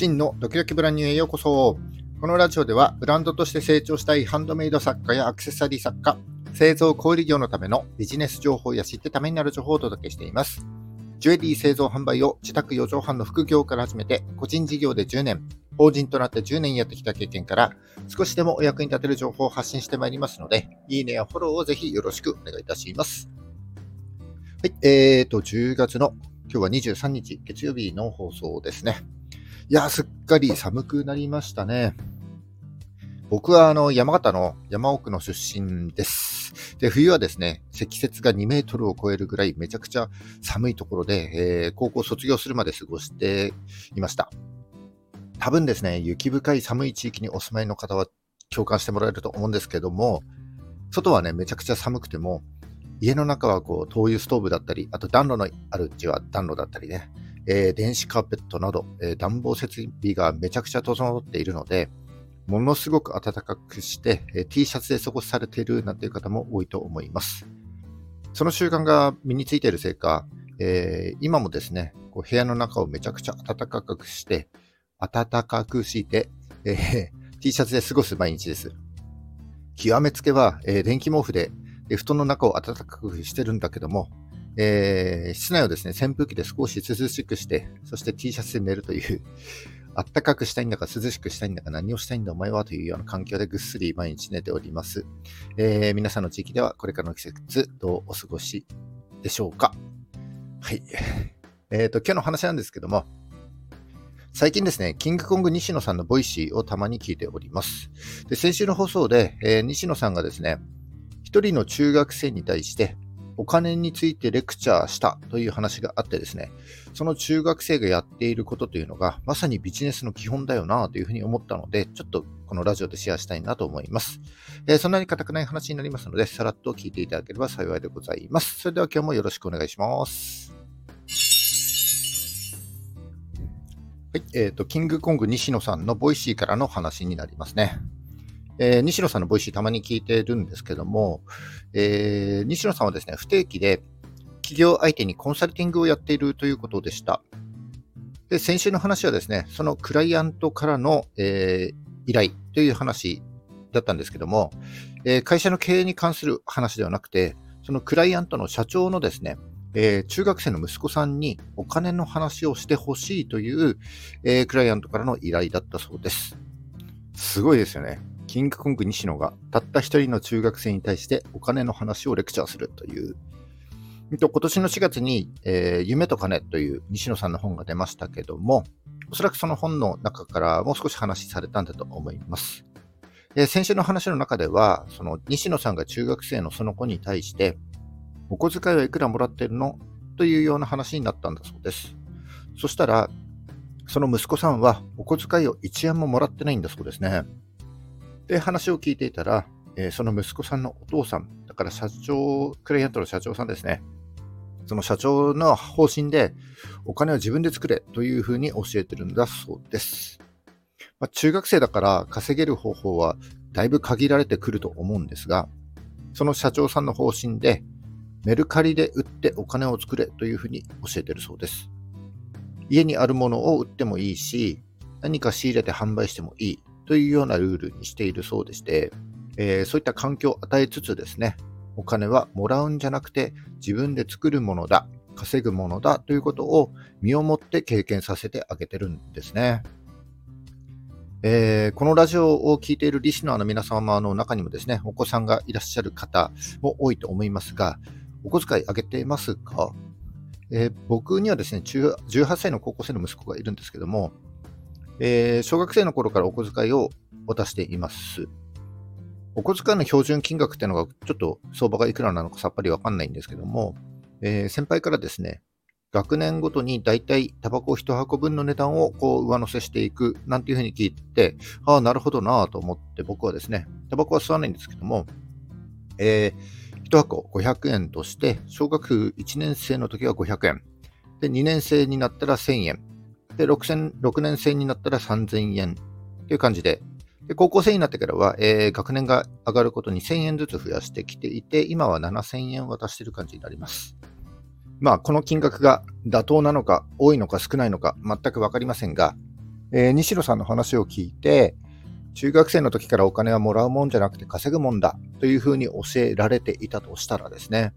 真のドキドキブランニューへようこそ。このラジオではブランドとして成長したいハンドメイド作家やアクセサリー作家、製造小売業のためのビジネス情報や知ってためになる情報をお届けしています。ジュエリー製造販売を自宅4畳半の副業から始めて、個人事業で10年、法人となって10年やってきた経験から、少しでもお役に立てる情報を発信してまいりますので、いいねやフォローをぜひよろしくお願いいたします。はい、えーと、10月の今日は23日月曜日の放送ですね。いや、すっかり寒くなりましたね。僕はあの山形の山奥の出身です。で、冬はですね、積雪が2メートルを超えるぐらいめちゃくちゃ寒いところで、えー、高校卒業するまで過ごしていました。多分ですね、雪深い寒い地域にお住まいの方は共感してもらえると思うんですけども、外はね、めちゃくちゃ寒くても、家の中はこう灯油ストーブだったり、あと暖炉のあるうちは暖炉だったりね、えー、電子カーペットなど、えー、暖房設備がめちゃくちゃ整っているので、ものすごく暖かくして、えー、T シャツで過ごされているなんていう方も多いと思います。その習慣が身についているせいか、えー、今もですね、こう部屋の中をめちゃくちゃ暖かくして、暖かくして、えー、T シャツで過ごす毎日です。極めつけは、えー、電気毛布で、布団の中を暖かくしてるんだけども、えー、室内をですね、扇風機で少し涼しくして、そして T シャツで寝るという、あったかくしたいんだか涼しくしたいんだか何をしたいんだお前はというような環境でぐっすり毎日寝ております。えー、皆さんの地域ではこれからの季節どうお過ごしでしょうか？はい。えっ、ー、と、今日の話なんですけども、最近ですね、キングコング西野さんの Voicy をたまに聞いております。で先週の放送で、えー、西野さんがですね、一人の中学生に対してお金についてレクチャーしたという話があってですね、その中学生がやっていることというのが、まさにビジネスの基本だよなというふうに思ったので、ちょっとこのラジオでシェアしたいなと思います。えー、そんなに硬くない話になりますので、さらっと聞いていただければ幸いでございます。それでは今日もよろしくお願いします。はい、えっ、ー、と、キングコング西野さんの Voicyからの話になりますね。えー、西野さんの Voicyたまに聞いてるんですけども、えー、西野さんはですね、不定期で企業相手にコンサルティングをやっているということでした。で、先週の話はですね、そのクライアントからの、えー、依頼という話だったんですけども、え、会社の経営に関する話ではなくて、そのクライアントの社長のですね、えー、中学生の息子さんにお金の話をしてほしいという、えー、クライアントからの依頼だったそうです。すごいですよね。キングコング西野がたった一人の中学生に対してお金の話をレクチャーするという。と今年の4月に、えー、夢と金という西野さんの本が出ましたけども、おそらくその本の中からもう少し話されたんだと思います。えー、先週の話の中では、その西野さんが中学生のその子に対して、お小遣いはいくらもらってるのというような話になったんだそうです。そしたら、その息子さんはお小遣いを1円ももらってないんだそうですね。で、話を聞いていたら、えー、その息子さんのお父さん、だから社長、クライアントの社長さんですね。その社長の方針で、お金を自分で作れというふうに教えてるんだそうです。まあ、中学生だから稼げる方法はだいぶ限られてくると思うんですが、その社長さんの方針で、メルカリで売ってお金を作れというふうに教えてるそうです。家にあるものを売ってもいいし、何か仕入れて販売してもいい。というようなルールにしているそうでして、えー、そういった環境を与えつつですね、お金はもらうんじゃなくて自分で作るものだ、稼ぐものだということを身をもって経験させてあげてるんですね。えー、このラジオを聴いているリスナーの皆様の中にもですね、お子さんがいらっしゃる方も多いと思いますが、お小遣いあげてますか、えー、僕にはですね、18歳の高校生の息子がいるんですけども、えー、小学生の頃からお小遣いを渡しています。お小遣いの標準金額っていうのがちょっと相場がいくらなのかさっぱりわかんないんですけども、えー、先輩からですね、学年ごとにだいたいタバコ1箱分の値段をこう上乗せしていくなんていうふうに聞いて、ああ、なるほどなと思って僕はですね、タバコは吸わないんですけども、えー、1箱500円として、小学1年生の時は500円、で、2年生になったら1000円、で、6, 6年生になったら3000円という感じで、で高校生になってからは、えー、学年が上がることに1000円ずつ増やしてきていて、今は7000円渡している感じになります。まあ、この金額が妥当なのか、多いのか少ないのか、全く分かりませんが、えー、西野さんの話を聞いて、中学生の時からお金はもらうもんじゃなくて稼ぐもんだというふうに教えられていたとしたらですね、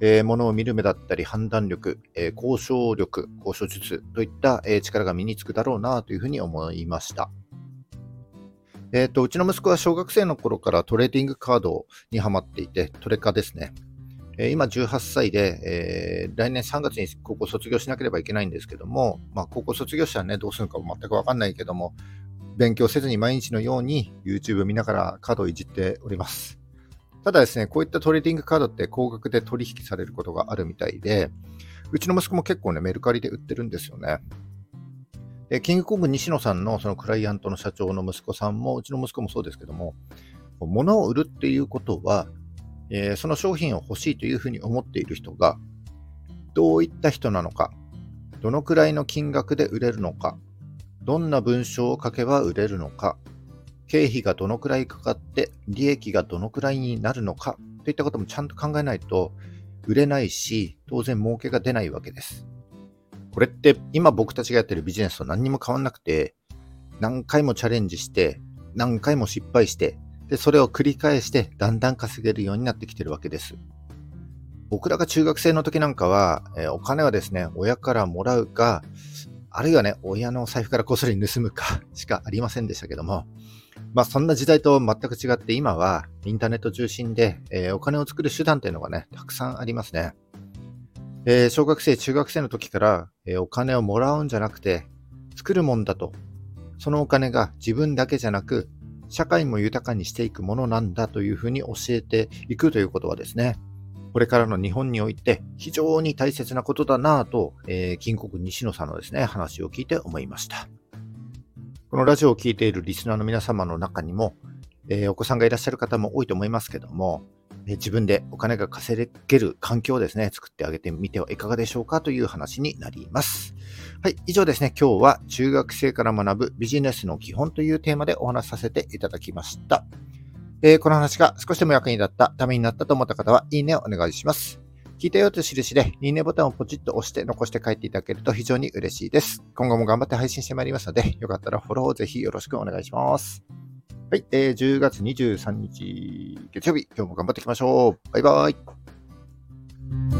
えー、物を見る目だったり判断力、えー、交渉力、交渉術といった、えー、力が身につくだろうなというふうに思いました。えっ、と、うちの息子は小学生の頃からトレーディングカードにハマっていて、トレカですね。え今18歳で、え来年3月に高校卒業しなければいけないんですけども、まあ、高校卒業したらね、どうするのか全くわかんないけども、勉強せずに毎日のように YouTube 見ながらカードをいじっております。ただですね、こういったトレーディングカードって高額で取引されることがあるみたいで、うちの息子も結構ね、メルカリで売ってるんですよね。でキングコング西野さんのそのクライアントの社長の息子さんも、うちの息子もそうですけども、物を売るっていうことは、えー、その商品を欲しいというふうに思っている人が、どういった人なのか、どのくらいの金額で売れるのか、どんな文章を書けば売れるのか、経費がどのくらいかかって利益がどのくらいになるのかといったこともちゃんと考えないと売れないし、当然儲けが出ないわけです。これって今僕たちがやってるビジネスと何にも変わんなくて、何回もチャレンジして、何回も失敗して、で、それを繰り返してだんだん稼げるようになってきてるわけです。僕らが中学生の時なんかは、え、お金はですね、親からもらうか、あるいはね、親の財布からこっそり盗むかしかありませんでしたけども、まあそんな時代と全く違って今はインターネット中心で、えー、お金を作る手段っていうのがね、たくさんありますね。えー、小学生、中学生の時から、えー、お金をもらうんじゃなくて作るもんだと。そのお金が自分だけじゃなく社会も豊かにしていくものなんだというふうに教えていくということはですね、これからの日本において非常に大切なことだなぁと、えー、金国西野さんのですね、話を聞いて思いました。このラジオを聴いているリスナーの皆様の中にも、えー、お子さんがいらっしゃる方も多いと思いますけども、えー、自分でお金が稼げる環境をですね、作ってあげてみてはいかがでしょうかという話になります。はい、以上ですね、今日は中学生から学ぶビジネスの基本というテーマでお話しさせていただきました。えー、この話が少しでも役に立った、ためになったと思った方は、いいねをお願いします。聞いたよって印で、いいねボタンをポチッと押して残して帰っていただけると非常に嬉しいです。今後も頑張って配信してまいりますので、よかったらフォローをぜひよろしくお願いします。はい、えー、10月23日月曜日、今日も頑張っていきましょう。バイバーイ。